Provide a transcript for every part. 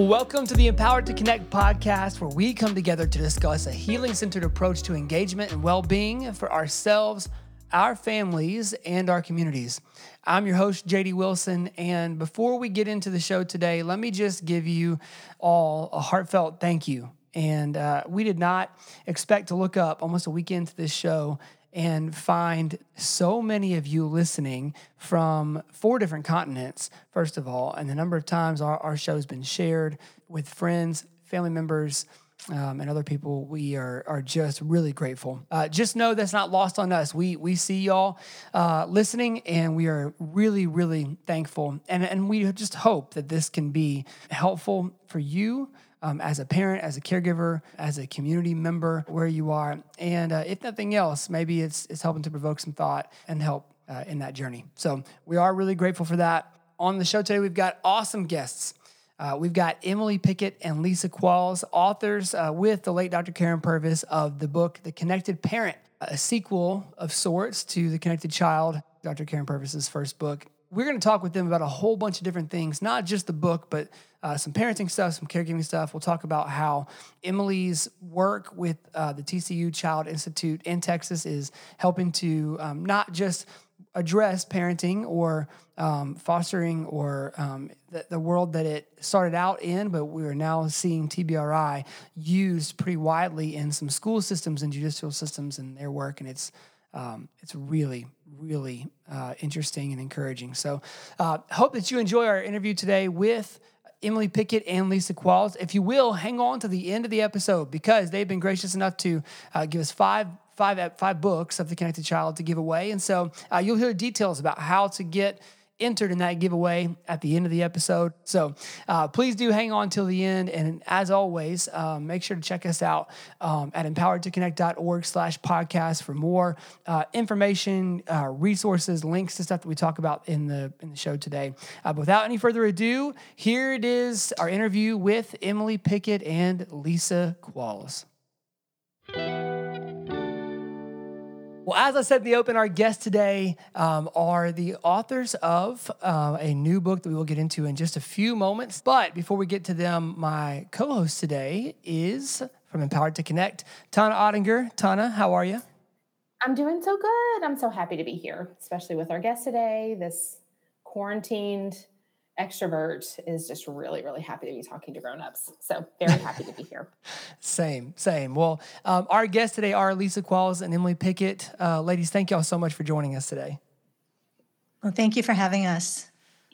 Welcome to the Empowered to Connect podcast, where we come together to discuss a healing centered approach to engagement and well being for ourselves, our families, and our communities. I'm your host, JD Wilson. And before we get into the show today, let me just give you all a heartfelt thank you. And uh, we did not expect to look up almost a week into this show and find so many of you listening from four different continents, first of all, and the number of times our, our show has been shared with friends, family members, um, and other people, we are are just really grateful. Uh, just know that's not lost on us. We we see y'all uh, listening, and we are really really thankful. And and we just hope that this can be helpful for you um, as a parent, as a caregiver, as a community member, where you are. And uh, if nothing else, maybe it's, it's helping to provoke some thought and help uh, in that journey. So we are really grateful for that. On the show today, we've got awesome guests. Uh, we've got Emily Pickett and Lisa Qualls, authors uh, with the late Dr. Karyn Purvis of the book The Connected Parent, a sequel of sorts to The Connected Child, Dr. Karyn Purvis's first book we're going to talk with them about a whole bunch of different things, not just the book, but uh, some parenting stuff, some caregiving stuff. We'll talk about how Emily's work with uh, the TCU Child Institute in Texas is helping to um, not just address parenting or um, fostering or um, the, the, world that it started out in, but we are now seeing TBRI used pretty widely in some school systems and judicial systems in their work, and it's um, it's really, really uh, interesting and encouraging. So, uh, hope that you enjoy our interview today with Emily Pickett and Lisa Qualls. If you will, hang on to the end of the episode because they've been gracious enough to uh, give us five. Five, five books of the Connected Child to give away. And so uh, you'll hear details about how to get entered in that giveaway at the end of the episode. So uh, please do hang on till the end. And as always, um, make sure to check us out um, at empoweredtoconnect.org slash podcast for more uh, information, uh, resources, links to stuff that we talk about in the, in the show today. Uh, but without any further ado, here it is, our interview with Emily Pickett and Lisa Qualls. Well, as I said in the open, our guests today um, are the authors of uh, a new book that we will get into in just a few moments. But before we get to them, my co host today is from Empowered to Connect, Tana Ottinger. Tana, how are you? I'm doing so good. I'm so happy to be here, especially with our guest today, this quarantined extrovert is just really, really happy to be talking to grown-ups. So very happy to be here. same, same. Well, um, our guests today are Lisa Qualls and Emily Pickett. Uh, ladies, thank y'all so much for joining us today. Well, thank you for having us.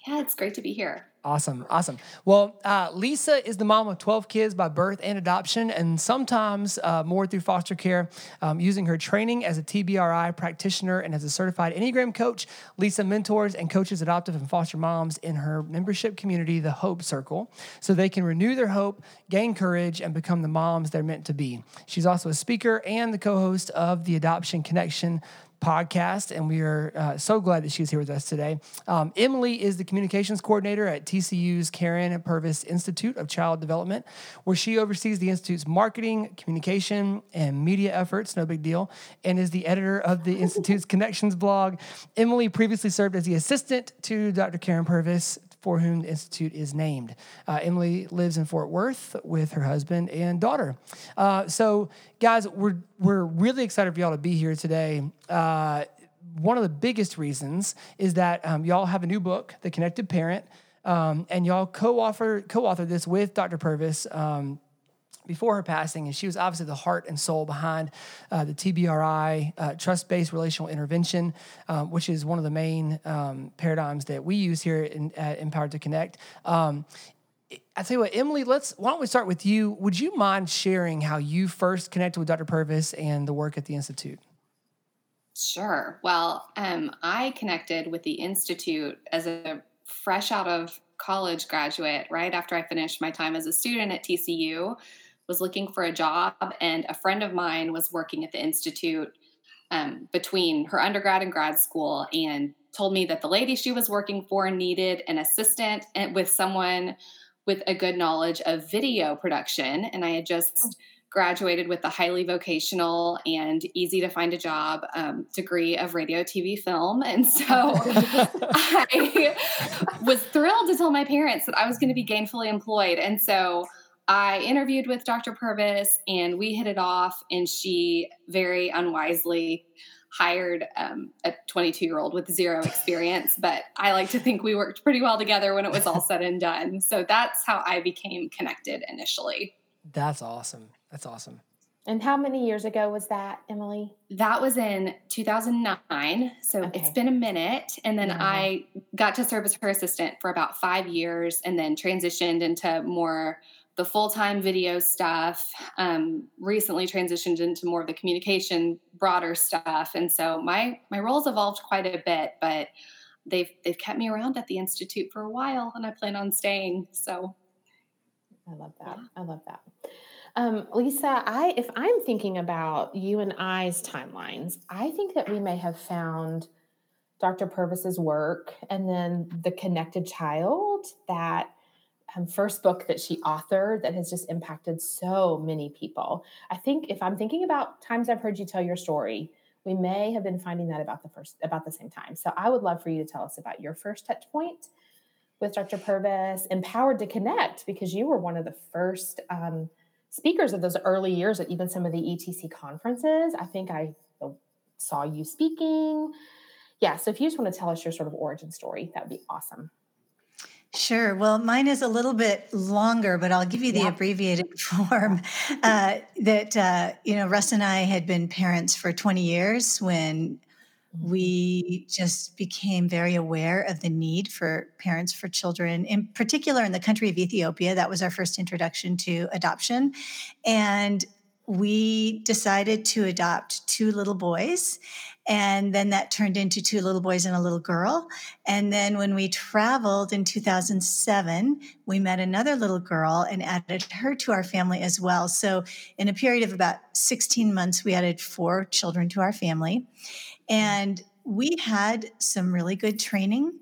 Yeah, it's great to be here. Awesome, awesome. Well, uh, Lisa is the mom of 12 kids by birth and adoption, and sometimes uh, more through foster care. Um, using her training as a TBRI practitioner and as a certified Enneagram coach, Lisa mentors and coaches adoptive and foster moms in her membership community, the Hope Circle, so they can renew their hope, gain courage, and become the moms they're meant to be. She's also a speaker and the co host of the Adoption Connection podcast, and we are uh, so glad that she's here with us today. Um, Emily is the communications coordinator at TCU's Karyn Purvis Institute of Child Development, where she oversees the Institute's marketing, communication, and media efforts, no big deal, and is the editor of the Institute's Connections blog. Emily previously served as the assistant to Dr. Karyn Purvis for whom the Institute is named. Uh, Emily lives in Fort Worth with her husband and daughter. Uh, so, guys, we're, we're really excited for y'all to be here today. Uh, one of the biggest reasons is that um, y'all have a new book, The Connected Parent, um, and y'all co-author co-author this with Dr. Purvis. Um, before her passing, and she was obviously the heart and soul behind uh, the TBRI, uh, trust based relational intervention, um, which is one of the main um, paradigms that we use here in, at Empowered to Connect. Um, I tell you what, Emily, let's why don't we start with you? Would you mind sharing how you first connected with Dr. Purvis and the work at the Institute? Sure. Well, um, I connected with the Institute as a fresh out of college graduate right after I finished my time as a student at TCU was looking for a job, and a friend of mine was working at the Institute um, between her undergrad and grad school and told me that the lady she was working for needed an assistant and with someone with a good knowledge of video production. And I had just graduated with a highly vocational and easy to find a job um, degree of radio, TV, film. And so I was thrilled to tell my parents that I was going to be gainfully employed. And so I interviewed with Dr. Purvis and we hit it off, and she very unwisely hired um, a 22 year old with zero experience. but I like to think we worked pretty well together when it was all said and done. So that's how I became connected initially. That's awesome. That's awesome. And how many years ago was that, Emily? That was in 2009. So okay. it's been a minute. And then yeah. I got to serve as her assistant for about five years and then transitioned into more the full time video stuff. Um, recently transitioned into more of the communication, broader stuff. And so my, my roles evolved quite a bit, but they've, they've kept me around at the Institute for a while and I plan on staying. So I love that. Yeah. I love that. Um, Lisa, I if I'm thinking about you and I's timelines, I think that we may have found Dr. Purvis's work and then the connected child that um, first book that she authored that has just impacted so many people. I think if I'm thinking about times I've heard you tell your story, we may have been finding that about the first about the same time. So I would love for you to tell us about your first touch point with Dr. Purvis, empowered to connect because you were one of the first um, speakers of those early years at even some of the ETC conferences. I think I saw you speaking. Yeah, so if you just want to tell us your sort of origin story, that would be awesome. Sure. Well, mine is a little bit longer, but I'll give you the yeah. abbreviated form. Uh, that uh, you know, Russ and I had been parents for 20 years when we just became very aware of the need for parents for children, in particular in the country of Ethiopia. That was our first introduction to adoption. And we decided to adopt two little boys. And then that turned into two little boys and a little girl. And then when we traveled in 2007, we met another little girl and added her to our family as well. So, in a period of about 16 months, we added four children to our family. And we had some really good training,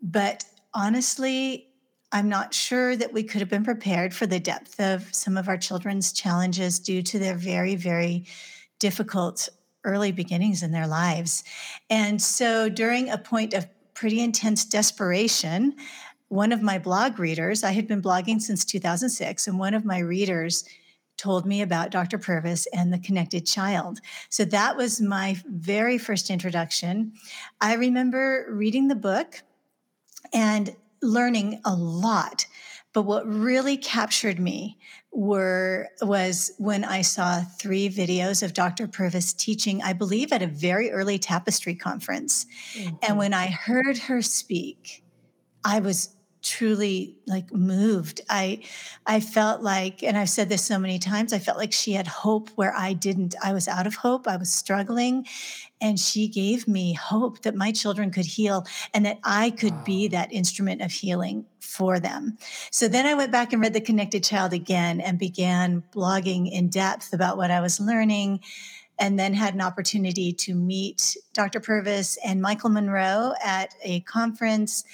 but honestly, I'm not sure that we could have been prepared for the depth of some of our children's challenges due to their very, very difficult early beginnings in their lives. And so during a point of pretty intense desperation, one of my blog readers, I had been blogging since 2006, and one of my readers told me about Dr. Purvis and the connected child. So that was my very first introduction. I remember reading the book and learning a lot. But what really captured me were was when I saw three videos of Dr. Purvis teaching, I believe at a very early tapestry conference. Mm-hmm. And when I heard her speak, I was truly like moved. I i felt like and i've said this so many times i felt like she had hope where i didn't. I was out of hope. I was struggling. And she gave me hope that my children could heal and that i could wow. be that instrument of healing for them. So then i went back and read the connected child again and began blogging in depth about what i was learning and then had an opportunity to meet Dr. Purvis and Michael Monroe at a conference.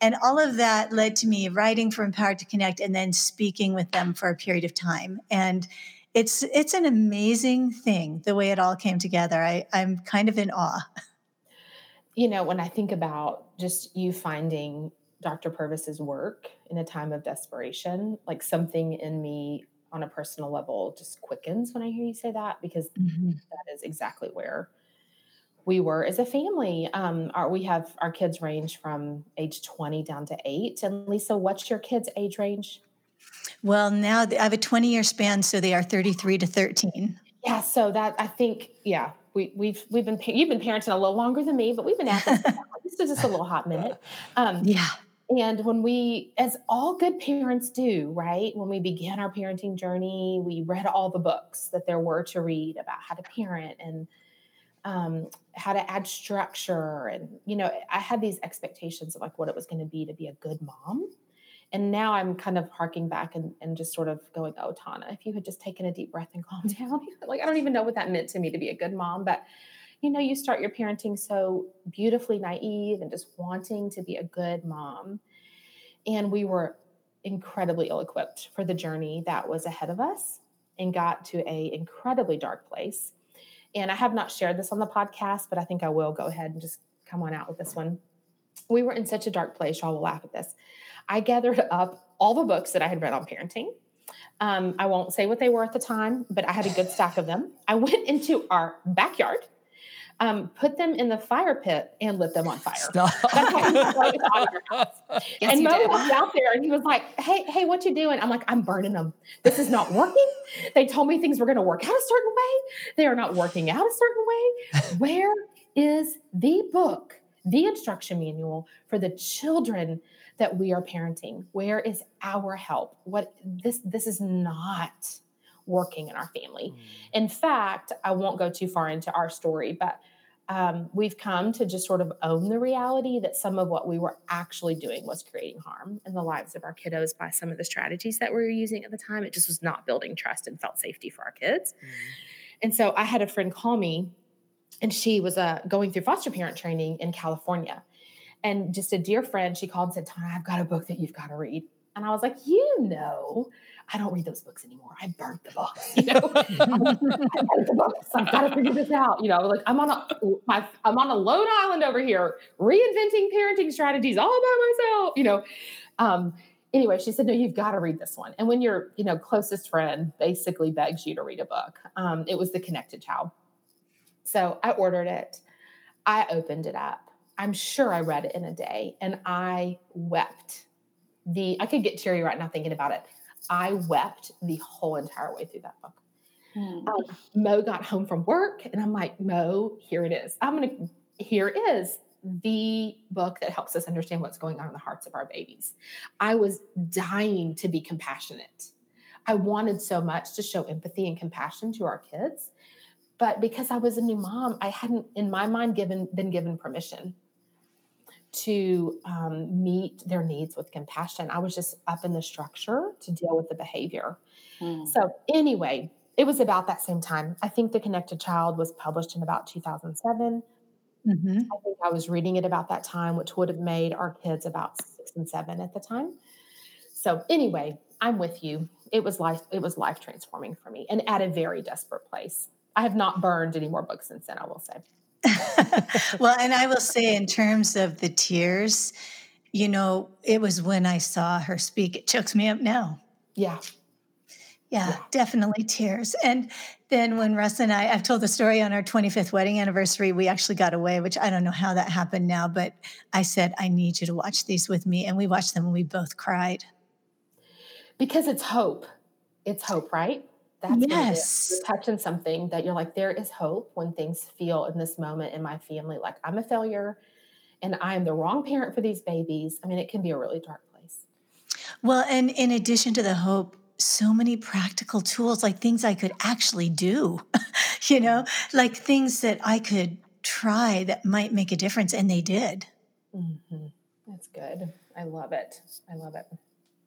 And all of that led to me writing for Empowered to Connect and then speaking with them for a period of time. And it's it's an amazing thing the way it all came together. I, I'm kind of in awe. You know, when I think about just you finding Dr. Purvis's work in a time of desperation, like something in me on a personal level just quickens when I hear you say that because mm-hmm. that is exactly where we were as a family. Um, our, we have our kids range from age 20 down to eight. And Lisa, what's your kids' age range? Well, now I have a 20 year span, so they are 33 to 13. Yeah, so that I think, yeah, we, we've we've been you've been parenting a little longer than me, but we've been at this. this is just a little hot minute. Um, yeah, and when we, as all good parents do, right? When we began our parenting journey, we read all the books that there were to read about how to parent and um, how to add structure. And, you know, I had these expectations of like what it was going to be to be a good mom. And now I'm kind of harking back and, and just sort of going, oh, Tana, if you had just taken a deep breath and calmed down, like I don't even know what that meant to me to be a good mom. But you know, you start your parenting so beautifully naive and just wanting to be a good mom. And we were incredibly ill equipped for the journey that was ahead of us. and got to a incredibly dark place. And I have not shared this on the podcast, but I think I will go ahead and just come on out with this one. We were in such a dark place, y'all will laugh at this. I gathered up all the books that I had read on parenting. Um, I won't say what they were at the time, but I had a good stack of them. I went into our backyard um, put them in the fire pit and lit them on fire. Stop. yes, and Mo was out there and he was like, Hey, hey, what you doing? I'm like, I'm burning them. This is not working. They told me things were going to work out a certain way. They are not working out a certain way. Where is the book, the instruction manual for the children that we are parenting? Where is our help? What this this is not working in our family. Mm. In fact, I won't go too far into our story, but um, we've come to just sort of own the reality that some of what we were actually doing was creating harm in the lives of our kiddos by some of the strategies that we were using at the time. It just was not building trust and felt safety for our kids. Mm. And so I had a friend call me, and she was uh, going through foster parent training in California. And just a dear friend, she called and said, Tana, I've got a book that you've got to read. And I was like, you know, I don't read those books anymore. I burnt the books. You know, I burnt the books. I've got to figure this out. You know, like I'm on a my I'm on a lone island over here, reinventing parenting strategies all by myself. You know, um, anyway, she said, no, you've got to read this one. And when your you know closest friend basically begs you to read a book, um, it was The Connected Child. So I ordered it. I opened it up. I'm sure I read it in a day, and I wept the I could get teary right now thinking about it. I wept the whole entire way through that book. Mm. Um, Mo got home from work, and I'm like, Mo, here it is. I'm gonna. Here is the book that helps us understand what's going on in the hearts of our babies. I was dying to be compassionate. I wanted so much to show empathy and compassion to our kids, but because I was a new mom, I hadn't, in my mind, given been given permission to um, meet their needs with compassion. I was just up in the structure to deal with the behavior. Mm. So, anyway, it was about that same time. I think The Connected Child was published in about 2007. Mm-hmm. I think I was reading it about that time, which would have made our kids about six and seven at the time. So, anyway, I'm with you. It was life. It was life transforming for me, and at a very desperate place. I have not burned any more books since then. I will say. well, and I will say, in terms of the tears, you know, it was when I saw her speak, it chokes me up now. Yeah. Yeah, yeah, definitely tears. And then when Russ and I, I've told the story on our 25th wedding anniversary, we actually got away, which I don't know how that happened now, but I said, I need you to watch these with me. And we watched them and we both cried. Because it's hope. It's hope, right? That's yes. Touching something that you're like, there is hope when things feel in this moment in my family like I'm a failure and I am the wrong parent for these babies. I mean, it can be a really dark place. Well, and in addition to the hope, so many practical tools, like things I could actually do, you know, like things that I could try that might make a difference. And they did. Mm-hmm. That's good. I love it. I love it.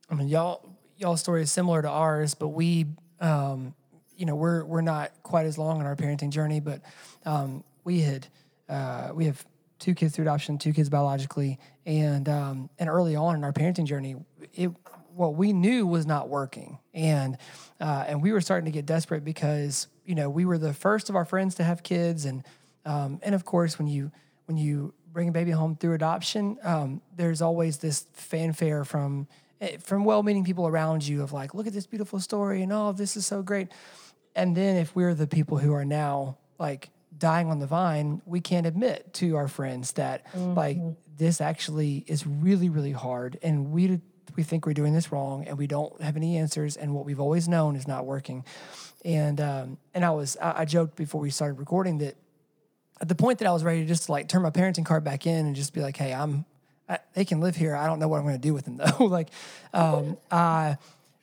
I mean, y'all, y'all story is similar to ours, but we um, you know, we're we're not quite as long on our parenting journey, but um, we had uh, we have two kids through adoption, two kids biologically, and um, and early on in our parenting journey, it what we knew was not working, and uh, and we were starting to get desperate because you know we were the first of our friends to have kids, and um, and of course when you when you bring a baby home through adoption, um, there's always this fanfare from from well-meaning people around you of like, look at this beautiful story and oh, this is so great. And then if we're the people who are now like dying on the vine, we can't admit to our friends that mm-hmm. like this actually is really, really hard, and we we think we're doing this wrong, and we don't have any answers, and what we've always known is not working. And um, and I was I, I joked before we started recording that at the point that I was ready to just like turn my parenting card back in and just be like, hey, I'm They can live here. I don't know what I'm going to do with them though. like, um, I,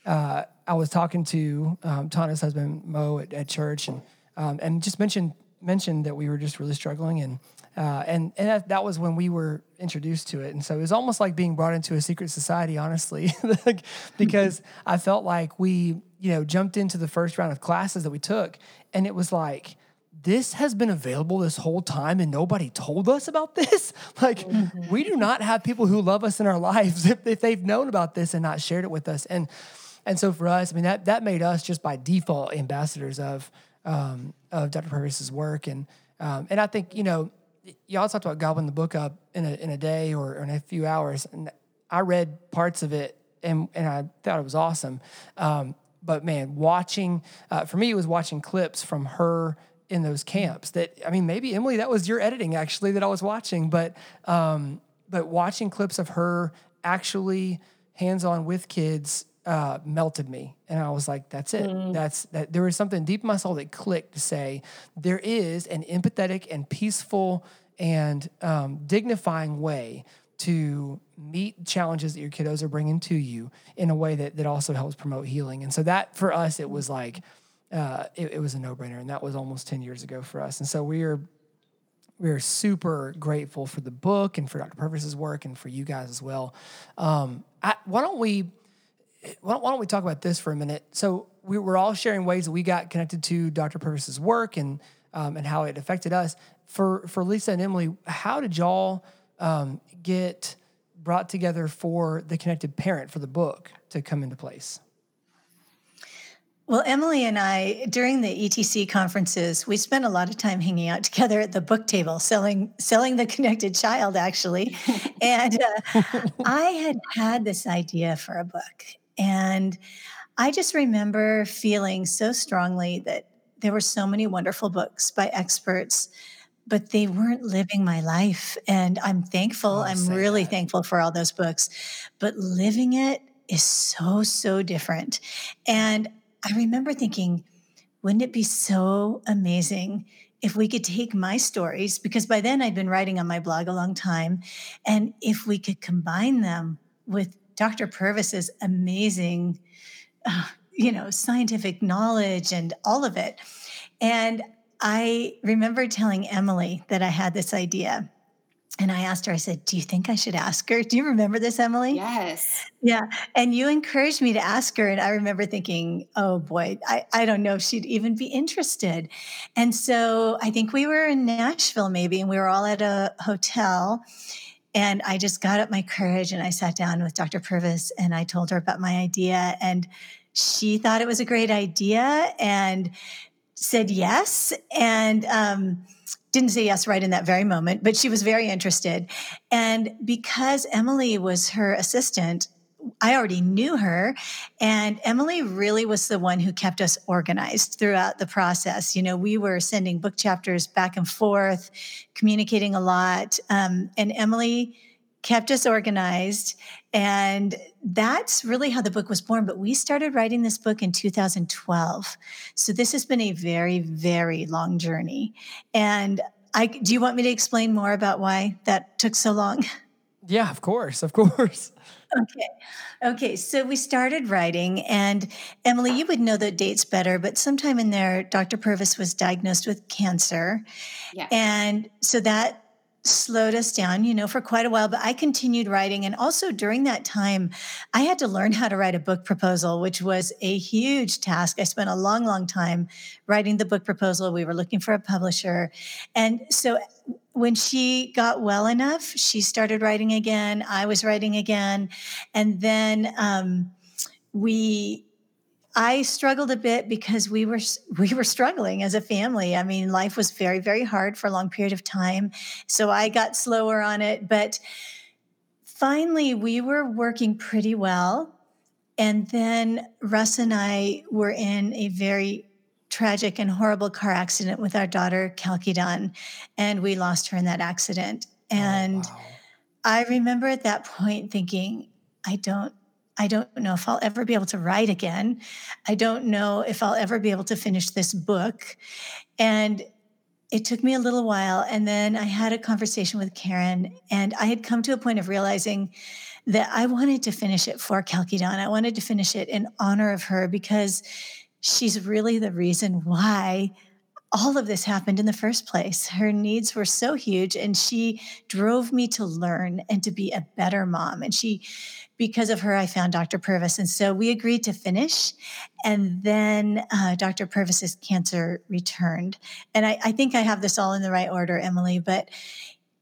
uh, I was talking to um, Tana's husband Mo at, at church, and um, and just mentioned mentioned that we were just really struggling, and uh, and and that, that, was when we were introduced to it, and so it was almost like being brought into a secret society, honestly, because I felt like we you know jumped into the first round of classes that we took, and it was like this has been available this whole time and nobody told us about this. Like, mm-hmm. we do not have people who love us in our lives if, if they've known about this and not shared it with us. And And so for us, I mean that that made us just by default ambassadors of um, of Dr. Purvis's work, and um, and I think you know y'all talked about gobbling the book up in a in a day or, or in a few hours, and I read parts of it and and I thought it was awesome. Um, but man, watching uh, for me, it was watching clips from her in those camps. That I mean, maybe Emily, that was your editing actually that I was watching, but um, but watching clips of her actually hands on with kids uh, melted me, and I was like, "That's it. Mm. That's that." There was something deep in my soul that clicked to say there is an empathetic and peaceful and um, dignifying way to meet challenges that your kiddos are bringing to you in a way that that also helps promote healing. And so that for us, it was like uh, it, it was a no brainer, and that was almost ten years ago for us. And so we are we are super grateful for the book and for Dr. Purvis's work and for you guys as well. Um, I, why don't we why don't, why don't, we talk about this for a minute? So we were all sharing ways that we got connected to Dr. Purvis's work and um, and how it affected us. For for Lisa and Emily, how did y'all um, get brought together for the connected parent for the book to come into place? Well, Emily and I, during the ETC conferences, we spent a lot of time hanging out together at the book table, selling selling the connected child, actually. and uh, I had had this idea for a book, and I just remember feeling so strongly that there were so many wonderful books by experts but they weren't living my life. And I'm thankful. Oh, I'm really that. thankful for all those books. But living it is so, so different. And I remember thinking, wouldn't it be so amazing if we could take my stories, because by then I'd been writing on my blog a long time, and if we could combine them with Dr. Purvis's amazing, uh, you know, scientific knowledge and all of it. And I remember telling Emily that I had this idea. And I asked her, I said, Do you think I should ask her? Do you remember this, Emily? Yes. Yeah. And you encouraged me to ask her. And I remember thinking, Oh boy, I, I don't know if she'd even be interested. And so I think we were in Nashville, maybe, and we were all at a hotel. And I just got up my courage and I sat down with Dr. Purvis and I told her about my idea. And she thought it was a great idea. And said yes and um, didn't say yes right in that very moment, but she was very interested. And because Emily was her assistant, I already knew her. And Emily really was the one who kept us organized throughout the process. You know, we were sending book chapters back and forth, communicating a lot. Um, and Emily kept us organized. And that's really how the book was born. But we started writing this book in 2012. So this has been a very, very long journey. And I do you want me to explain more about why that took so long? Yeah, of course, of course. Okay. Okay. So we started writing, and Emily, you would know the dates better, but sometime in there, Dr. Purvis was diagnosed with cancer. Yeah. And so that slowed us down, you know, for quite a while, but I continued writing. And also during that time, I had to learn how to write a book proposal, which was a huge task. I spent a long, long time writing the book proposal. We were looking for a publisher. And so when she got well enough, she started writing again. I was writing again. And then um, we I struggled a bit because we were we were struggling as a family. I mean, life was very very hard for a long period of time. So I got slower on it, but finally we were working pretty well. And then Russ and I were in a very tragic and horrible car accident with our daughter Kalkidan, and we lost her in that accident. Oh, and oh, wow. I remember at that point thinking, I don't I don't know if I'll ever be able to write again. I don't know if I'll ever be able to finish this book. And it took me a little while. And then I had a conversation with Karyn, and I had come to a point of realizing that I wanted to finish it for Kalkidan. I wanted to finish it in honor of her because she's really the reason why all of this happened in the first place. Her needs were so huge, and she drove me to learn and to be a better mom. And she, because of her, I found Dr. Purvis. And so we agreed to finish. And then uh, Dr. Purvis's cancer returned. And I, I think I have this all in the right order, Emily, but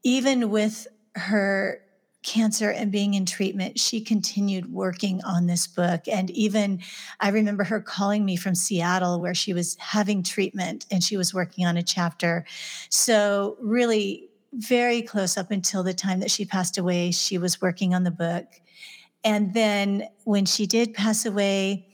even with her cancer and being in treatment, she continued working on this book. And even I remember her calling me from Seattle where she was having treatment and she was working on a chapter. So, really, very close up until the time that she passed away, she was working on the book. And then when she did pass away,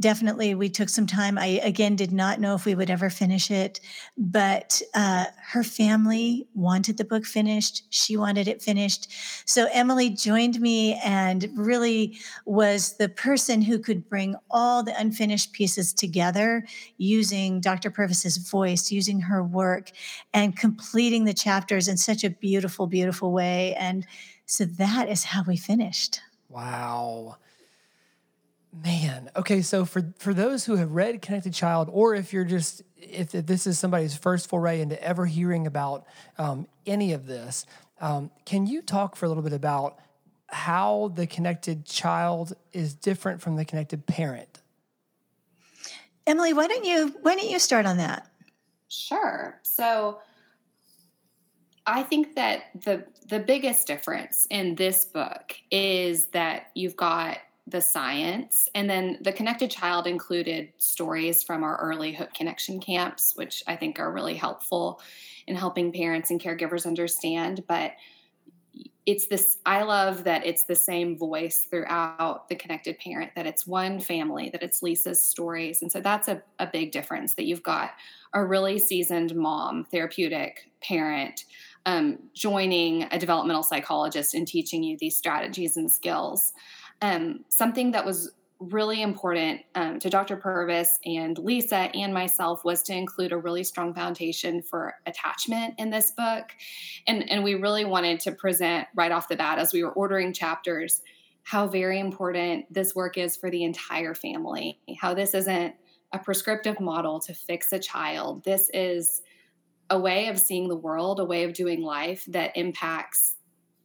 definitely we took some time. I again did not know if we would ever finish it but uh, her family wanted the book finished. She wanted it finished. So emily joined me and really was the person who could bring all the unfinished pieces together using dr purvis's voice using her work and completing the chapters in such a beautiful beautiful way. And so that is how we finished wow Man, okay. So for for those who have read Connected Child, or if you're just if, if this is somebody's first foray into ever hearing about um, any of this, um, can you talk for a little bit about how the connected child is different from the connected parent? Emily, why don't you why don't you start on that? Sure. So I think that the the biggest difference in this book is that you've got the science. And then the Connected Child included stories from our early Hope Connection camps, which I think are really helpful in helping parents and caregivers understand. But it's this, I love that it's the same voice throughout the Connected Parent, that it's one family, that it's Lisa's stories. And so that's a, a big difference that you've got a really seasoned mom, therapeutic parent. Um, joining a developmental psychologist and teaching you these strategies and skills um, something that was really important um, to Dr. Purvis and Lisa and myself was to include a really strong foundation for attachment in this book. And, and we really wanted to present right off the bat as we were ordering chapters how very important this work is for the entire family, how this isn't a prescriptive model to fix a child. This is a way of seeing the world, a way of doing life that impacts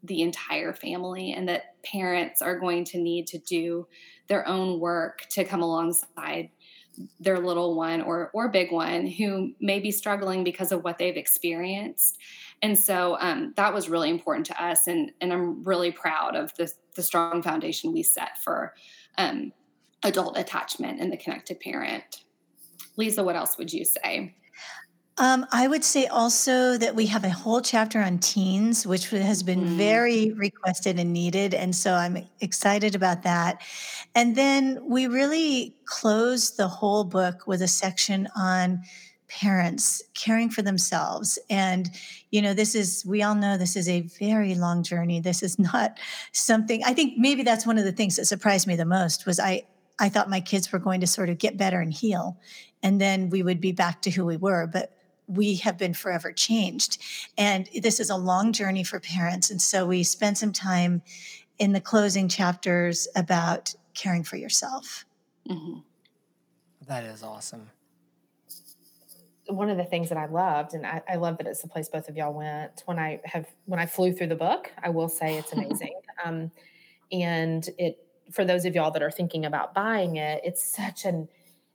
the entire family and that parents are going to need to do their own work to come alongside their little one or or big one who may be struggling because of what they've experienced. And so um, that was really important to us and and i'm really proud of the, the strong foundation we set for um, adult attachment and the connected parent. Lisa what else would you say um, I would say also that we have a whole chapter on teens, which has been mm. very requested and needed. And so I'm excited about that. And then we really close the whole book with a section on parents caring for themselves. And, you know, this is, we all know this is a very long journey. This is not something, I think maybe that's one of the things that surprised me the most was I, I thought my kids were going to sort of get better and heal. And then we would be back to who we were. But we have been forever changed. And this is a long journey for parents. And so we spend some time in the closing chapters about caring for yourself. Mm-hmm. That is awesome. One of the things that I loved, and I, I, love that it's the place both of y'all went. When I have when I flew through the book, I will say it's amazing. um, and it for those of y'all that are thinking about buying it, it's such an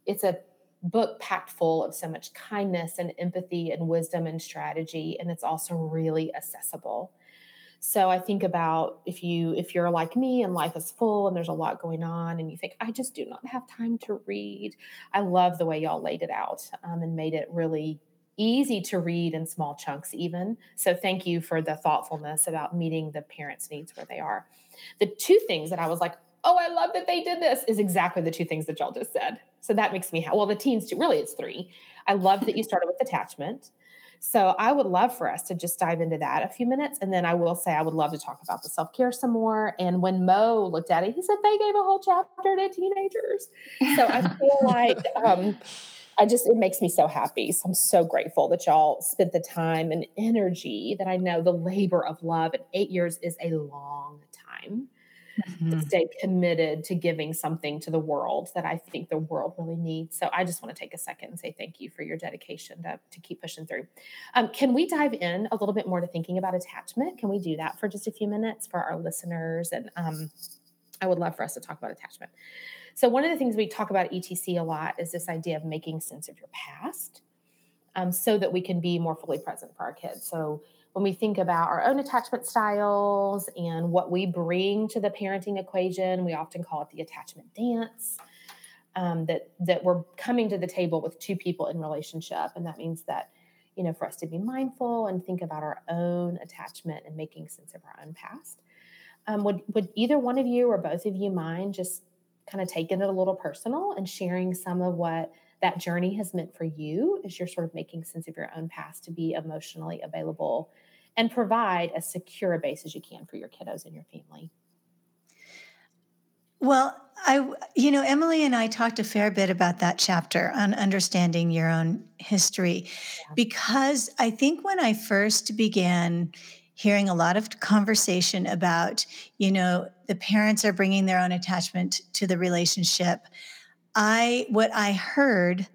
it's a book packed full of so much kindness and empathy and wisdom and strategy and it's also really accessible. So i think about if you if you're like me and life is full and there's a lot going on and you think i just do not have time to read i love the way y'all laid it out um, and made it really easy to read in small chunks even. So thank you for the thoughtfulness about meeting the parents needs where they are. The two things that i was like oh, I love that they did this, is exactly the two things that y'all just said. So that makes me, ha- well, the teens too, really, it's three. I love that you started with attachment. So I would love for us to just dive into that a few minutes. And then I will say, I would love to talk about the self care some more. And when Mo looked at it, he said they gave a whole chapter to teenagers. So I feel like, um, I just, it makes me so happy. So I'm so grateful that y'all spent the time and energy that I know the labor of love. And eight years is a long time mm-hmm. to stay committed to giving something to the world that I think the world really needs. So I just want to take a second and say thank you for your dedication to, to keep pushing through. Um, can we dive in a little bit more to thinking about attachment? Can we do that for just a few minutes for our listeners? And um, I would love for us to talk about attachment. So, one of the things we talk about ETC a lot is this idea of making sense of your past um, so that we can be more fully present for our kids. So, when we think about our own attachment styles and what we bring to the parenting equation, we often call it the attachment dance. Um, that that we're coming to the table with two people in relationship, and that means that you know for us to be mindful and think about our own attachment and making sense of our own past. Um, would would either one of you or both of you mind just kind of taking it a little personal and sharing some of what that journey has meant for you as you're sort of making sense of your own past to be emotionally available and provide as secure a base as you can for your kiddos and your family. Well, I, you know, Emily and I talked a fair bit about that chapter on understanding your own history yeah. because I think when I first began hearing a lot of conversation about, you know, the parents are bringing their own attachment to the relationship. I, what I heard,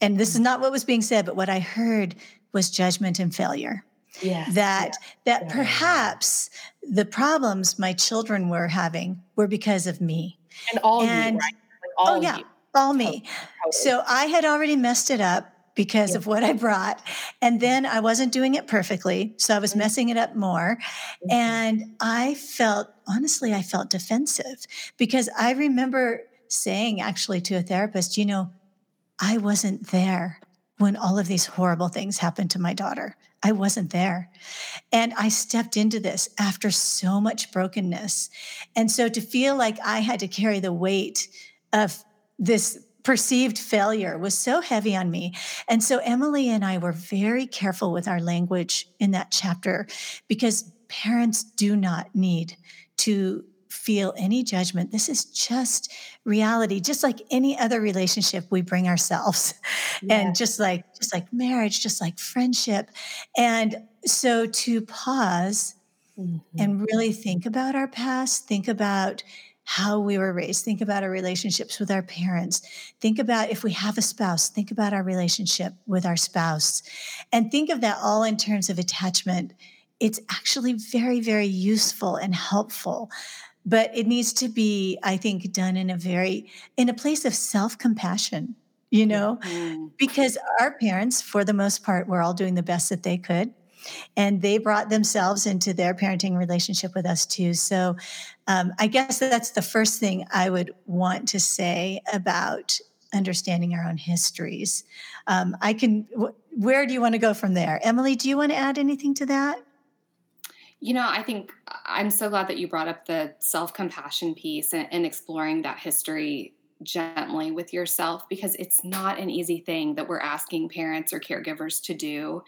and this is mm-hmm. not what was being said, but what I heard was judgment and failure. Yeah. That that yeah. perhaps the problems my children were having were because of me. And all and, you, right? Like all oh yeah, you. all me. So I had already messed it up because yeah. of what I brought. And then I wasn't doing it perfectly. So I was mm-hmm. messing it up more. Mm-hmm. And I felt, honestly, I felt defensive because I remember saying actually to a therapist, you know, I wasn't there when all of these horrible things happened to my daughter. I wasn't there. And I stepped into this after so much brokenness. And so to feel like I had to carry the weight of this perceived failure was so heavy on me. And so Emily and I were very careful with our language in that chapter because parents do not need to feel any judgment. This is just reality, just like any other relationship we bring ourselves. Yeah. And just like just like marriage, just like friendship. And so to pause mm-hmm. and really think about our past, think about how we were raised, think about our relationships with our parents, think about if we have a spouse, think about our relationship with our spouse, and think of that all in terms of attachment. It's actually very, very useful and helpful but it needs to be i think done in a very in a place of self-compassion you know? Mm-hmm. because our parents for the most part were all doing the best that they could and they brought themselves into their parenting relationship with us too. So um, i guess that's the first thing i would want to say about understanding our own histories. Um, i can where do you want to go from there? Emily do you want to add anything to that you know, I think I'm so glad that you brought up the self compassion piece and, and, exploring that history gently with yourself because it's not an easy thing that we're asking parents or caregivers to do.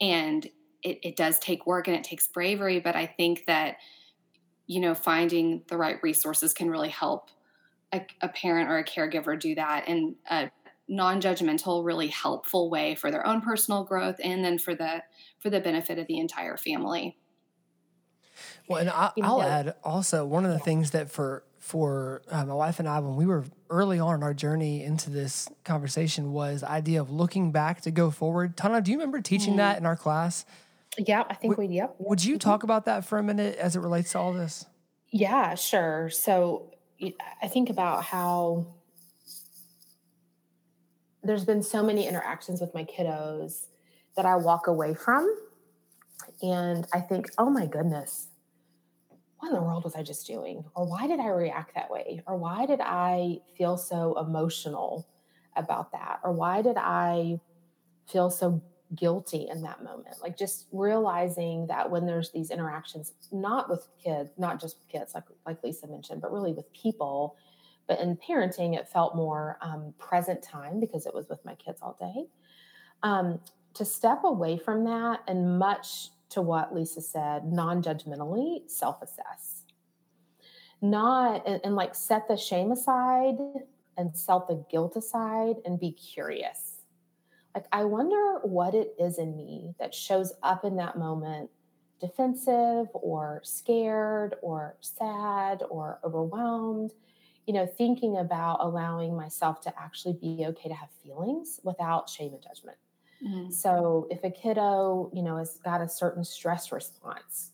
And it, it does take work and it takes bravery, but I think that, you know, finding the right resources can really help a, a parent or a caregiver do that in a non-judgmental really helpful way for their own personal growth and then for the for the benefit of the entire family well, and I, will add also one of the things that for for uh, my wife and I, when we were early on in our journey into this conversation, was idea of looking back to go forward. Tana, do you remember teaching mm. that in our class? Yeah, I think would, we. Yep. Would you mm-hmm. talk about that for a minute as it relates to all this? Yeah, sure. So I think about how there's been so many interactions with my kiddos that I walk away from. And I think, oh my goodness, what in the world was I just doing? Or why did I react that way? Or why did I feel so emotional about that? Or why did I feel so guilty in that moment? Like just realizing that when there's these interactions, not with kids, not just with kids, like like Lisa mentioned, but really with people. But in parenting, it felt more um, present time because it was with my kids all day. Um, to step away from that and much to what Lisa said, non judgmentally self assess. Not, and, and, like set the shame aside and set the guilt aside and be curious. Like, I wonder what it is in me that shows up in that moment defensive or scared or sad or overwhelmed. You know, thinking about allowing myself to actually be okay to have feelings without shame and judgment. Mm-hmm. So if a kiddo, you know, has got a certain stress response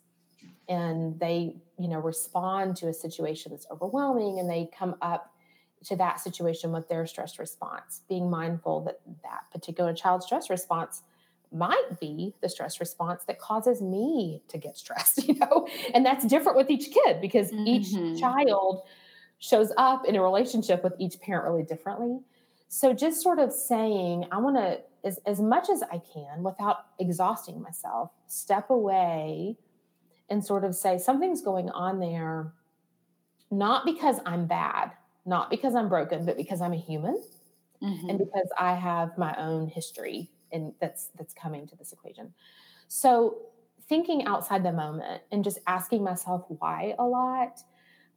and they, you know, respond to a situation that's overwhelming and they come up to that situation with their stress response, being mindful that that particular child's stress response might be the stress response that causes me to get stressed, you know? And that's different with each kid because mm-hmm. each child shows up in a relationship with each parent really differently. So just sort of saying, I want to, as, as much as I can without exhausting myself, step away and sort of say, something's going on there, not because I'm bad, not because I'm broken, but because I'm a human. Mm-hmm. And because I have my own history and that's that's coming to this equation. So thinking outside the moment and just asking myself why a lot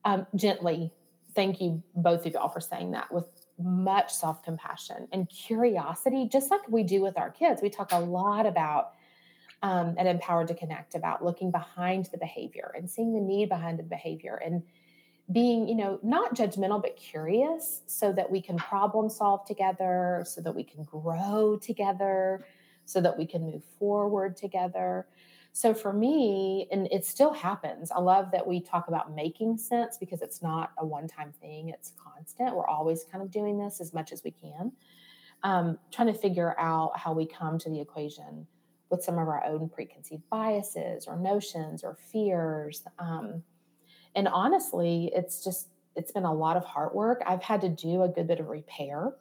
um, gently. Thank you both of y'all for saying that with much self compassion and curiosity, just like we do with our kids. We talk a lot about um, and empowered to connect about looking behind the behavior and seeing the need behind the behavior and being you know not judgmental but curious so that we can problem solve together so that we can grow together so that we can move forward together so for me and it still happens i love that we talk about making sense because it's not a one time thing it's constant. We're always kind of doing this as much as we can. Um, trying to figure out how we come to the equation with some of our own preconceived biases or notions or fears um, and honestly, it's just, it's been a lot of hard work. I've had to do a good bit of repair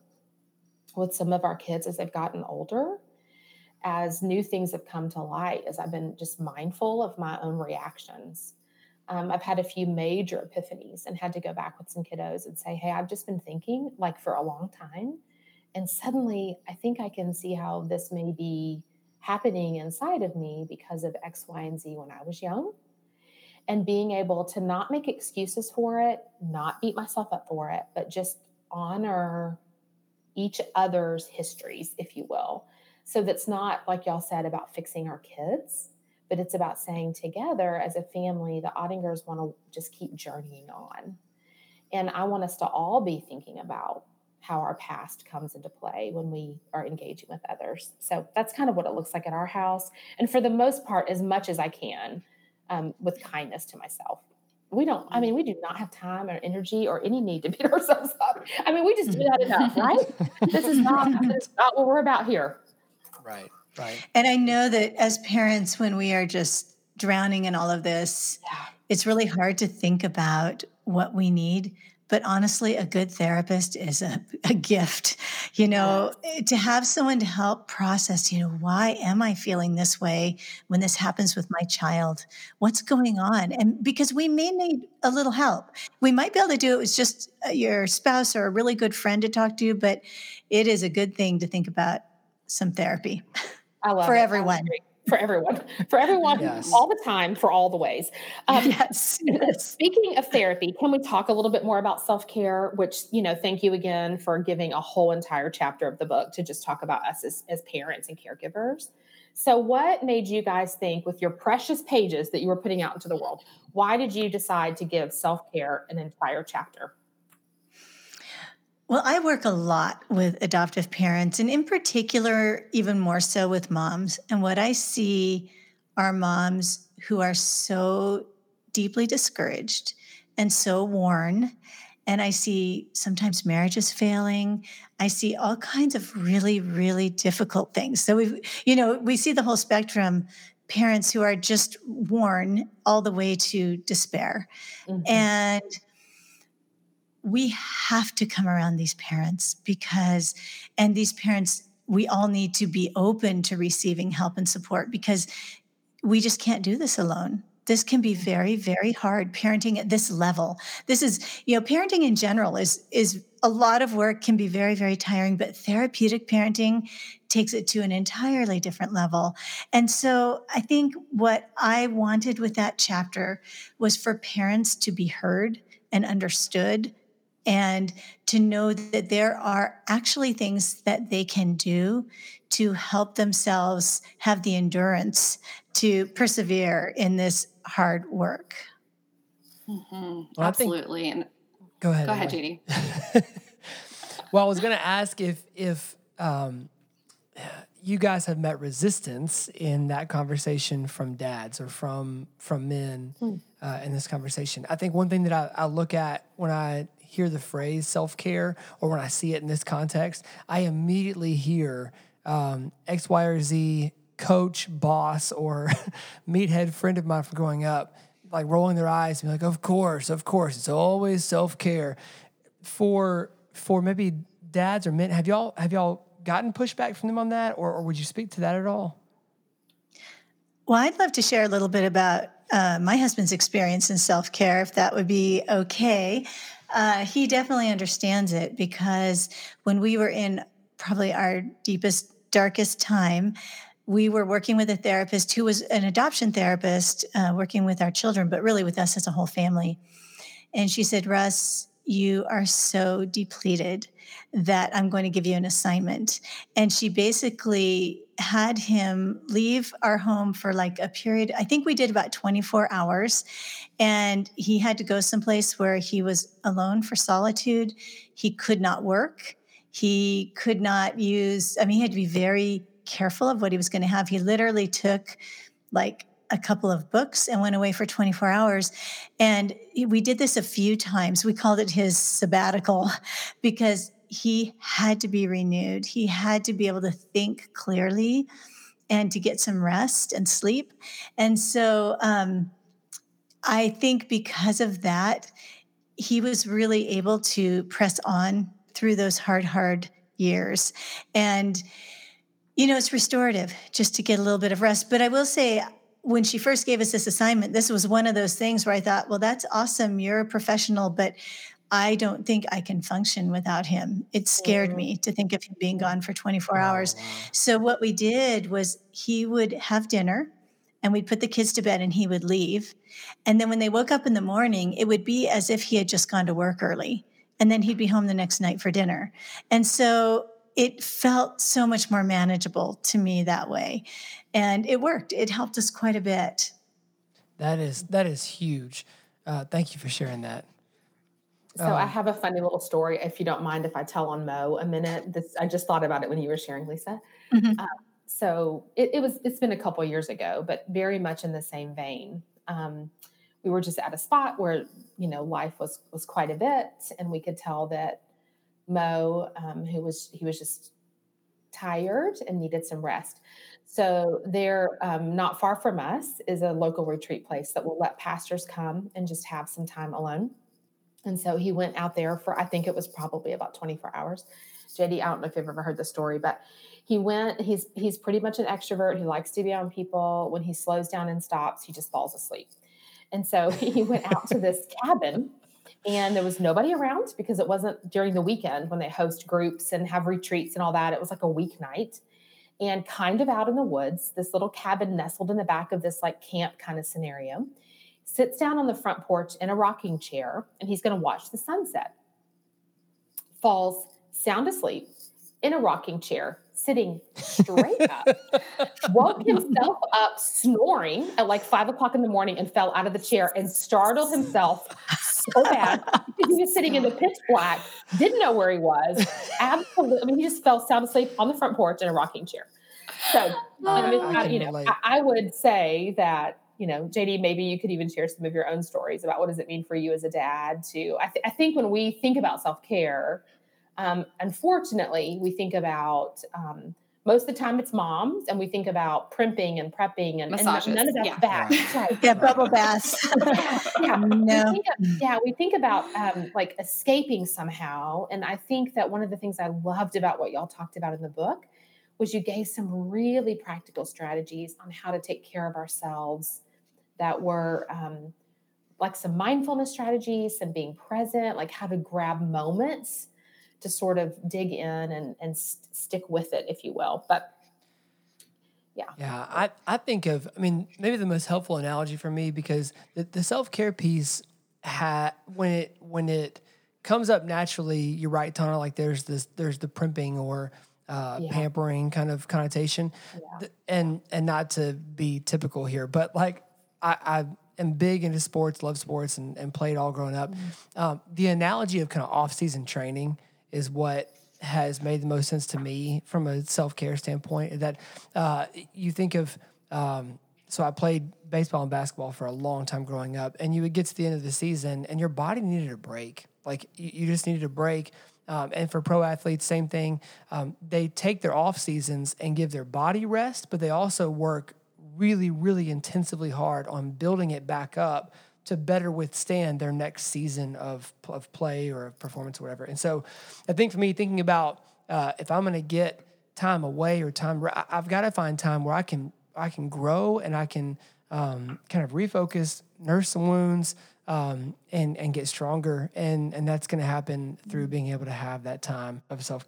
with some of our kids as they've gotten older, as new things have come to light, as I've been just mindful of my own reactions. Um, I've had a few major epiphanies and had to go back with some kiddos and say, Hey, I've just been thinking like for a long time. And suddenly I think I can see how this may be happening inside of me because of X, Y, and Z when I was young and being able to not make excuses for it, not beat myself up for it, but just honor each other's histories, if you will. So that's not like y'all said about fixing our kids, but it's about saying together as a family, the Ottingers want to just keep journeying on. And I want us to all be thinking about how our past comes into play when we are engaging with others. So that's kind of what it looks like at our house. And for the most part, as much as I can, um, with kindness to myself. We don't, I mean, we do not have time or energy or any need to beat ourselves up. I mean, we just do that enough, right? this is not, this is not what we're about here. Right, right. And I know that as parents, when we are just drowning in all of this, yeah. it's really hard to think about what we need but honestly, a good therapist is a, a gift, you know, yes. to have someone to help process, you know, why am I feeling this way when this happens with my child? What's going on? And because we may need a little help, we might be able to do it with just uh, your spouse or a really good friend to talk to, but it is a good thing to think about some therapy for it. everyone for everyone, for everyone, yes. all the time, for all the ways. Um, yes. Speaking of therapy, can we talk a little bit more about self care? Which you know, thank you again for giving a whole entire chapter of the book to just talk about us as, as parents and caregivers. So, what made you guys think, with your precious pages that you were putting out into the world, why did you decide to give self care an entire chapter? Well, I work a lot with adoptive parents, and in particular, even more so with moms. And what I see are moms who are so deeply discouraged and so worn. And I see sometimes marriages failing. I see all kinds of really, really difficult things. So we, you know, we see the whole spectrum. Parents who are just worn all the way to despair, mm-hmm. and we have to come around these parents because, and these parents, we all need to be open to receiving help and support because we just can't do this alone. This can be mm-hmm. very very hard parenting at this level. This is you know parenting in general is is a lot of work can be very very tiring but therapeutic parenting takes it to an entirely different level. And so i think what i wanted with that chapter was for parents to be heard and understood and to know that there are actually things that they can do to help themselves have the endurance to persevere in this hard work. Mm-hmm. Well, Absolutely. Think, and go ahead. Go ahead, Judy. well, I was going to ask if if um, you guys have met resistance in that conversation from dads or from from men hmm. uh, in this conversation. I think one thing that I, I look at when I hear the phrase self care or when I see it in this context, I immediately hear um, X, Y, or Z coach, boss, or meathead friend of mine from growing up, like rolling their eyes and be like, "Of course, of course, it's always self care." For for maybe dads or men, have y'all have y'all gotten pushback from them on that, or, or would you speak to that at all? Well, I'd love to share a little bit about uh, my husband's experience in self care, if that would be okay. Uh, he definitely understands it because when we were in probably our deepest, darkest time, we were working with a therapist who was an adoption therapist, uh, working with our children, but really with us as a whole family. And she said, Russ, you are so depleted that I'm going to give you an assignment. And she basically had him leave our home for like a period. I think we did about 24 hours. And he had to go someplace where he was alone for solitude. He could not work. He could not use, I mean, he had to be very careful of what he was going to have. He literally took like a couple of books and went away for 24 hours. And we did this a few times. We called it his sabbatical because he had to be renewed. He had to be able to think clearly and to get some rest and sleep. And so um, I think because of that, he was really able to press on through those hard, hard years. And, you know, it's restorative just to get a little bit of rest. But I will say, when she first gave us this assignment, this was one of those things where I thought, well, that's awesome. You're a professional, but I don't think I can function without him. It scared mm. me to think of him being gone for 24 oh, hours. Wow. So, what we did was he would have dinner and we'd put the kids to bed and he would leave. And then when they woke up in the morning, it would be as if he had just gone to work early. And then he'd be home the next night for dinner. And so it felt so much more manageable to me that way and it worked it helped us quite a bit that is that is huge uh, thank you for sharing that so um, I have a funny little story, if you don't mind, if I tell on Mo a minute. This I just thought about it when you were sharing, Lisa. Mm-hmm. Uh, so it, it, was. It's been a couple years ago, but very much in the same vein. Um, we were just at a spot where you know life was was quite a bit, and we could tell that Mo, um, who was he was just tired and needed some rest. So there, um, not far from us, is a local retreat place that will let pastors come and just have some time alone. And so he went out there for I think it was probably about 24 hours. JD, I don't know if you've ever heard the story, but he went. He's he's pretty much an extrovert. He likes to be on people. When he slows down and stops, he just falls asleep. And so he went out to this cabin and there was nobody around because it wasn't during the weekend when they host groups and have retreats and all that. It was like a weeknight and kind of out in the woods, this little cabin nestled in the back of this like camp kind of scenario. Sits down on the front porch in a rocking chair and he's going to watch the sunset. Falls sound asleep in a rocking chair sitting straight up, woke himself up snoring at like five o'clock in the morning and fell out of the chair and startled himself so bad he was sitting in the pitch black, didn't know where he was. Absolutely. I mean, he just fell sound asleep on the front porch in a rocking chair. So, I mean, I, you know, I, I would say that you know, JD, maybe you could even share some of your own stories about what does it mean for you as a dad to. I, th- I think when we think about self care, um, unfortunately, we think about um, most of the time it's moms, and we think about primping and prepping, and, and none of that's yeah. bad. Right. Yeah, bubble baths. yeah, no. we of, yeah, we think about um, like escaping somehow, and I think that one of the things I loved about what y'all talked about in the book was you gave some really practical strategies on how to take care of ourselves that were um, like some mindfulness strategies, some being present, like how to grab moments to sort of dig in and, and st- stick with it, if you will. But yeah. Yeah. I, I think of, I mean, maybe the most helpful analogy for me because the, the self care piece, ha, when it, when it comes up naturally, you're right, Tana, like there's this, there's the primping or, uh, yeah. pampering kind of connotation yeah. and, and not to be typical here, but like I, I am big into sports, love sports and, and played all growing up. Mm-hmm. Um, the analogy of kind of off season training, is what has made the most sense to me from a self care standpoint. That uh, you think of, um, so I played baseball and basketball for a long time growing up, and you would get to the end of the season, and your body needed a break. Like you, just needed a break. um, and for pro athletes, same thing. Um, they take their off seasons and give their body rest, but they also work really, really intensively hard on building it back up to better withstand their next season of, of play or performance or whatever. And so I think for me, thinking about uh, if I'm going to get time away or time, I've got to find time where I can I can grow and I can um, kind of refocus, nurse some wounds, um, and and get stronger. And and that's going to happen through being able to have that time of self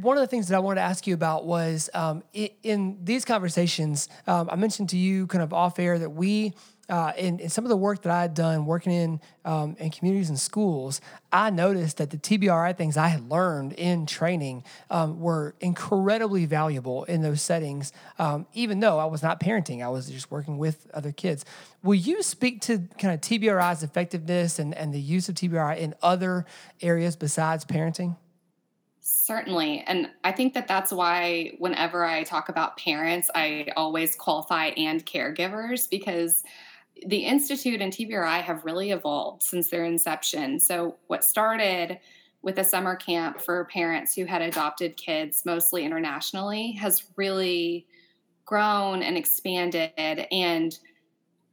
One of the things that I wanted to ask you about was um, in these conversations, um, I mentioned to you kind of off air that we uh, in, in, some of the work that I had done working in um, in communities and schools, I noticed that the TBRI things I had learned in training um, were incredibly valuable in those settings. Um, even though I was not parenting, I was just working with other kids. Will you speak to kind of TBRI's effectiveness and, and the use of TBRI in other areas besides parenting? Certainly. And I think that that's why whenever I talk about parents, I always qualify and caregivers because the Institute and TBRI have really evolved since their inception. So, what started with a summer camp for parents who had adopted kids, mostly internationally, has really grown and expanded. And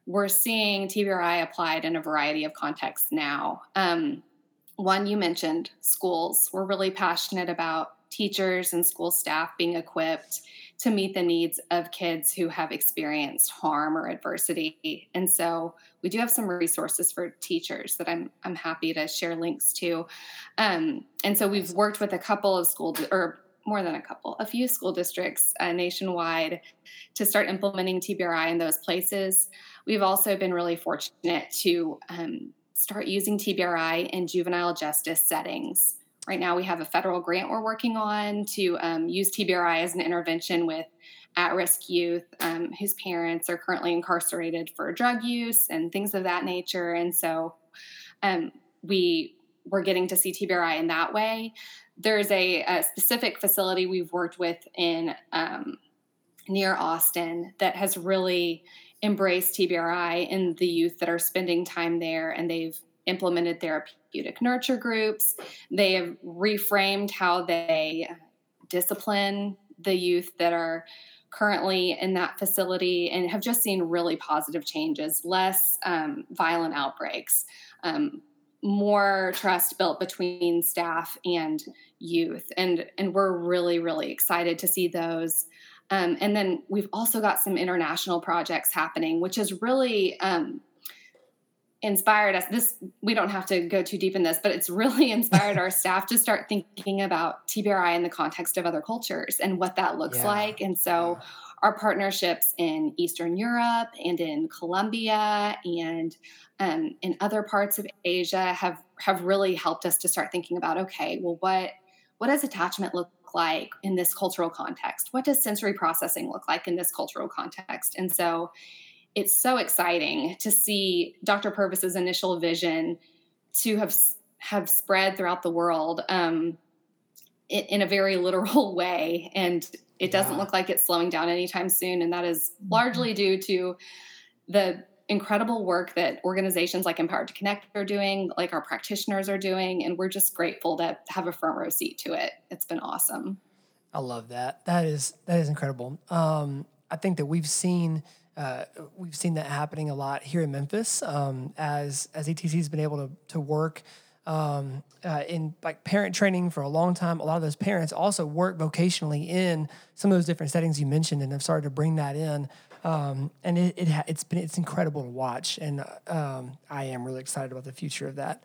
we're seeing TBRI applied in a variety of contexts now. Um, one you mentioned, schools. We're really passionate about teachers and school staff being equipped to meet the needs of kids who have experienced harm or adversity. And so we do have some resources for teachers that I'm I'm happy to share links to. Um, and so we've worked with a couple of school or more than a couple, a few school districts uh, nationwide to start implementing TBRI in those places. We've also been really fortunate to um, start using TBRI in juvenile justice settings. Right now, we have a federal grant we're working on to um, use TBRI as an intervention with at risk youth um, whose parents are currently incarcerated for drug use and things of that nature. And so um, we we're getting to see TBRI in that way. There's a, a specific facility we've worked with in um, near Austin that has really embraced TBRI in the youth that are spending time there, and they've implemented therapeutic nurture groups. They have reframed how they discipline the youth that are currently in that facility and have just seen really positive changes, less um, violent outbreaks, um, more trust built between staff and youth. And, and we're really, really excited to see those. Um, and then we've also got some international projects happening, which is really um, inspired us this we don't have to go too deep in this but it's really inspired our staff to start thinking about tbri in the context of other cultures and what that looks yeah. like and so yeah. our partnerships in eastern europe and in colombia and um, in other parts of asia have have really helped us to start thinking about okay well what what does attachment look like in this cultural context what does sensory processing look like in this cultural context and so it's so exciting to see Dr. Purvis's initial vision to have have spread throughout the world um, in, in, a very literal way, and it doesn't look like it's slowing down anytime soon. And that is mm-hmm. largely due to the incredible work that organizations like Empowered to Connect are doing, like our practitioners are doing, and we're just grateful to have a front row seat to it. It's been awesome. I love that. That is that is incredible. Um, I think that we've seen uh, we've seen that happening a lot here in Memphis um, as as ETC has been able to to work um, uh, in like parent training for a long time. A lot of those parents also work vocationally in some of those different settings you mentioned, and have started to bring that in. Um, and it, it has been it's incredible to watch, and um, I am really excited about the future of that.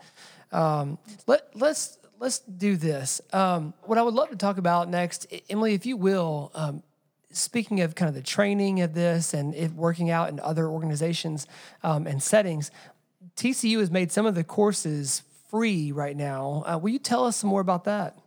Um, let let's let's do this. Um, what I would love to talk about next, Emily, if you will, um, speaking of kind of the training of this and it working out in other organizations um, and settings, TCU has made some of the courses free right now. Uh, will you tell us some more about that?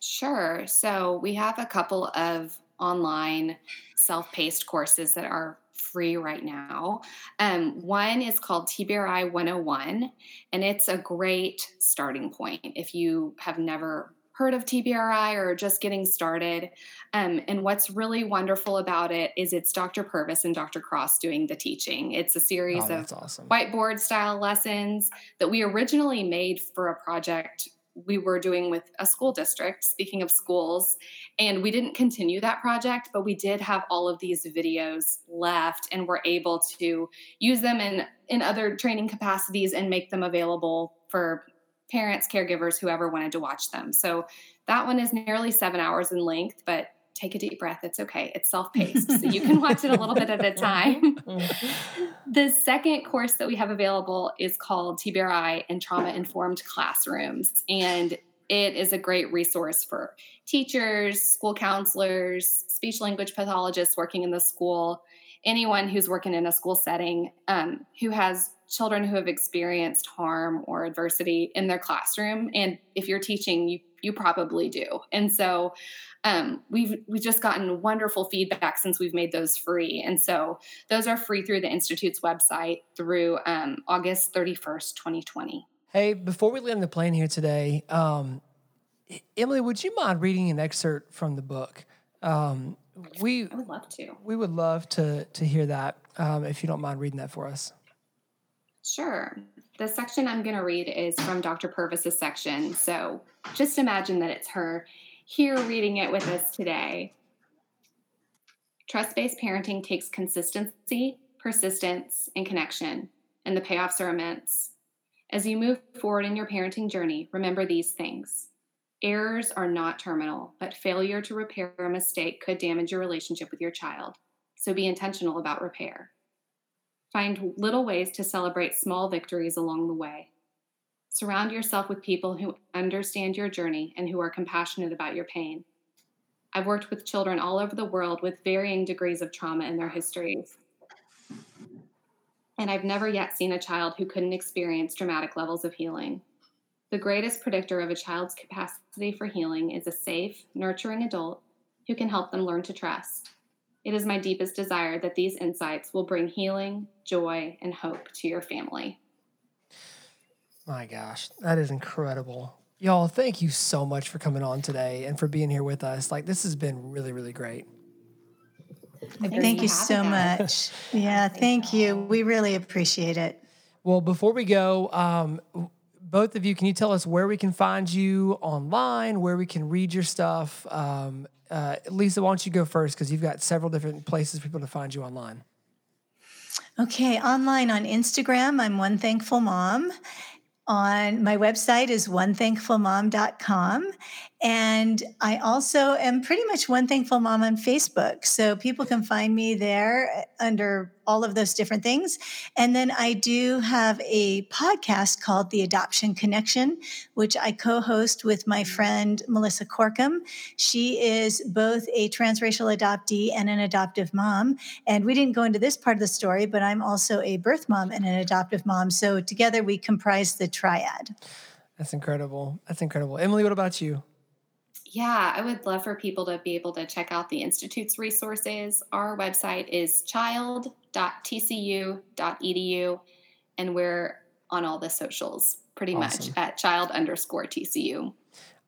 Sure. So we have a couple of online self paced courses that are free right now. Um, one is called TBRI 101, and it's a great starting point if you have never heard of TBRI or just getting started. Um, and what's really wonderful about it is it's Dr. Purvis and Dr. Cross doing the teaching. It's a series Oh, of awesome. whiteboard style lessons that we originally made for a project we were doing with a school district, speaking of schools. And we didn't continue that project, but we did have all of these videos left and were able to use them in, in other training capacities and make them available for parents, caregivers, whoever wanted to watch them. So that one is nearly seven hours in length, but take a deep breath. It's okay. It's self paced. so you can watch it a little bit at a time. the second course that we have available is called TBRI and Trauma Informed Classrooms. And it is a great resource for teachers, school counselors, speech language pathologists working in the school, anyone who's working in a school setting um, who has children who have experienced harm or adversity in their classroom. And if you're teaching, you you probably do. And so um, we've we've just gotten wonderful feedback since we've made those free. And so those are free through the institute's website through um, August 31st, 2020. Hey, before we land the plane here today, um, Emily, would you mind reading an excerpt from the book? Um, we I would love to. we would love to to hear that um, if you don't mind reading that for us. Sure. The section I'm going to read is from Dr. Purvis's section. So just imagine that it's her here reading it with us today. Trust based parenting takes consistency, persistence, and connection, and the payoffs are immense. As you move forward in your parenting journey, remember these things. Errors are not terminal, but failure to repair a mistake could damage your relationship with your child. So be intentional about repair. Find little ways to celebrate small victories along the way. Surround yourself with people who understand your journey and who are compassionate about your pain. I've worked with children all over the world with varying degrees of trauma in their histories. And I've never yet seen a child who couldn't experience dramatic levels of healing. The greatest predictor of a child's capacity for healing is a safe, nurturing adult who can help them learn to trust. It is my deepest desire that these insights will bring healing, joy, and hope to your family. My gosh, that is incredible. Y'all, thank you so much for coming on today and for being here with us. Like, this has been really, really great. Thank for you so us. much. Yeah, thank you. We really appreciate it. Well, before we go, um, both of you, can you tell us where we can find you online, where we can read your stuff? Um, uh, Lisa, why don't you go first because you've got several different places for people to find you online. Okay, online on Instagram, I'm One Thankful Mom. On my website is onethankfulmom.com. And I also am pretty much One Thankful Mom on Facebook. So people can find me there uh, under all of those different things. And then I do have a podcast called The Adoption Connection, which I co host with my friend Melissa Corkum. She is both a transracial adoptee and an adoptive mom. And we didn't go into this part of the story, but I'm also a birth mom and an adoptive mom. So together we comprise the triad. That's incredible. That's incredible. Emily, what about you? Yeah, I would love for people to be able to check out the Institute's resources. Our website is child.tcu.edu, and we're on all the socials pretty Awesome. much at child underscore TCU.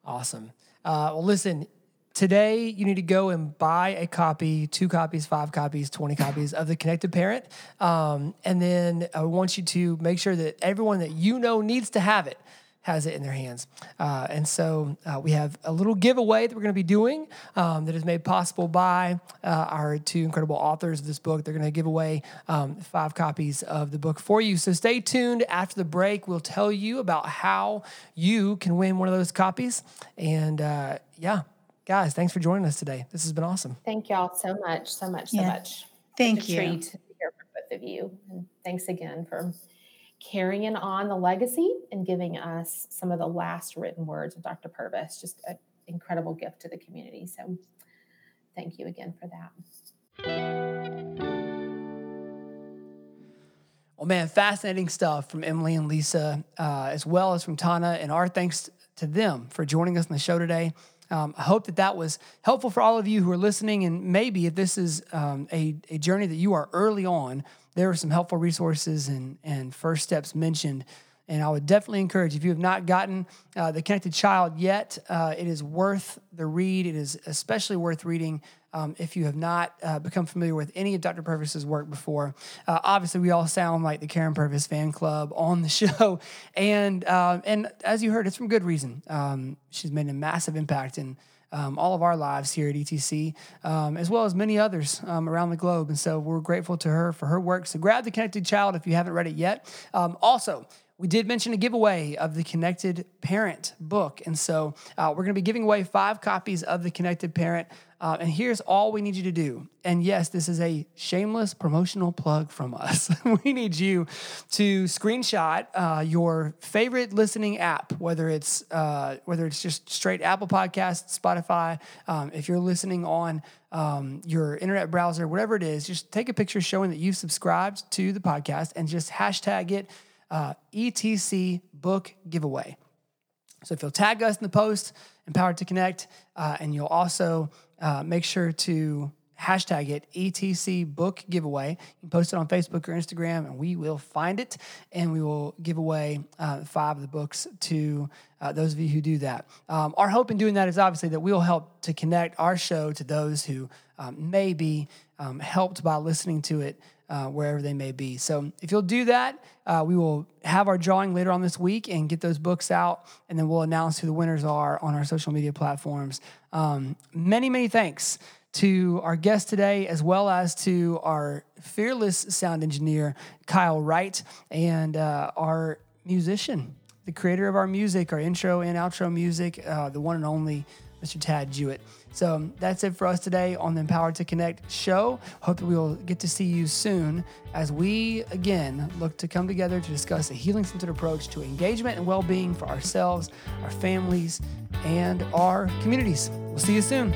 Awesome. Uh, well, listen, today you need to go and buy a copy, two copies, five copies, 20 copies of The Connected Parent. Um, and then I want you to make sure that everyone that you know needs to have it has it in their hands. Uh, and so uh, we have a little giveaway that we're going to be doing um, that is made possible by uh, our two incredible authors of this book. They're going to give away um, five copies of the book for you. So stay tuned. After the break, we'll tell you about how you can win one of those copies. And uh, yeah, guys, thanks for joining us today. This has been awesome. Thank y'all so much, so much, so Yeah. much. Thank Such a you. treat to hear from both of you. And thanks again for carrying on the legacy and giving us some of the last written words of Dr. Purvis. Just an incredible gift to the community. So thank you again for that. Well, man, fascinating stuff from Emily and Lisa, uh, as well as from Tana. And our thanks to them for joining us on the show today. Um, I hope that that was helpful for all of you who are listening. And maybe if this is um, a, a journey that you are early on, there are some helpful resources and, and first steps mentioned And I would definitely encourage if you have not gotten uh, The Connected Child yet, uh, it is worth the read. It is especially worth reading um, if you have not uh, become familiar with any of Dr. Purvis's work before. Uh, obviously, we all sound like the Karyn Purvis fan club on the show. And, uh, and as you heard, it's from good reason. Um, she's made a massive impact in um, all of our lives here at ETC, um, as well as many others um, around the globe. And so we're grateful to her for her work. So grab The Connected Child if you haven't read it yet. Um, also, we did mention a giveaway of the Connected Parent book. And so uh, we're going to be giving away five copies of the Connected Parent. Uh, and here's all we need you to do. And yes, this is a shameless promotional plug from us. we need you to screenshot uh, your favorite listening app, whether it's uh, whether it's just straight Apple Podcasts, Spotify. Um, if you're listening on um, your internet browser, whatever it is, just take a picture showing that you've subscribed to the podcast and just hashtag it uh, ETC Book Giveaway. So if you'll tag us in the post, Empowered to Connect, uh, and you'll also uh, make sure to hashtag it ETC book giveaway. You can post it on Facebook or Instagram, and we will find it and we will give away uh, five of the books to uh, those of you who do that. Um, our hope in doing that is obviously that we'll help to connect our show to those who um, may be um, helped by listening to it uh, wherever they may be. So if you'll do that, uh, we will have our drawing later on this week and get those books out, and then we'll announce who the winners are on our social media platforms. Um, many, many thanks to our guest today, as well as to our fearless sound engineer, Kyle Wright, and uh, our musician, the creator of our music, our intro and outro music, uh, the one and only Mr. Tad Jewett. So that's it for us today on the Empowered to Connect show. Hope that we will get to see you soon as we again look to come together to discuss a healing centered approach to engagement and well being for ourselves, our families, and our communities. We'll see you soon.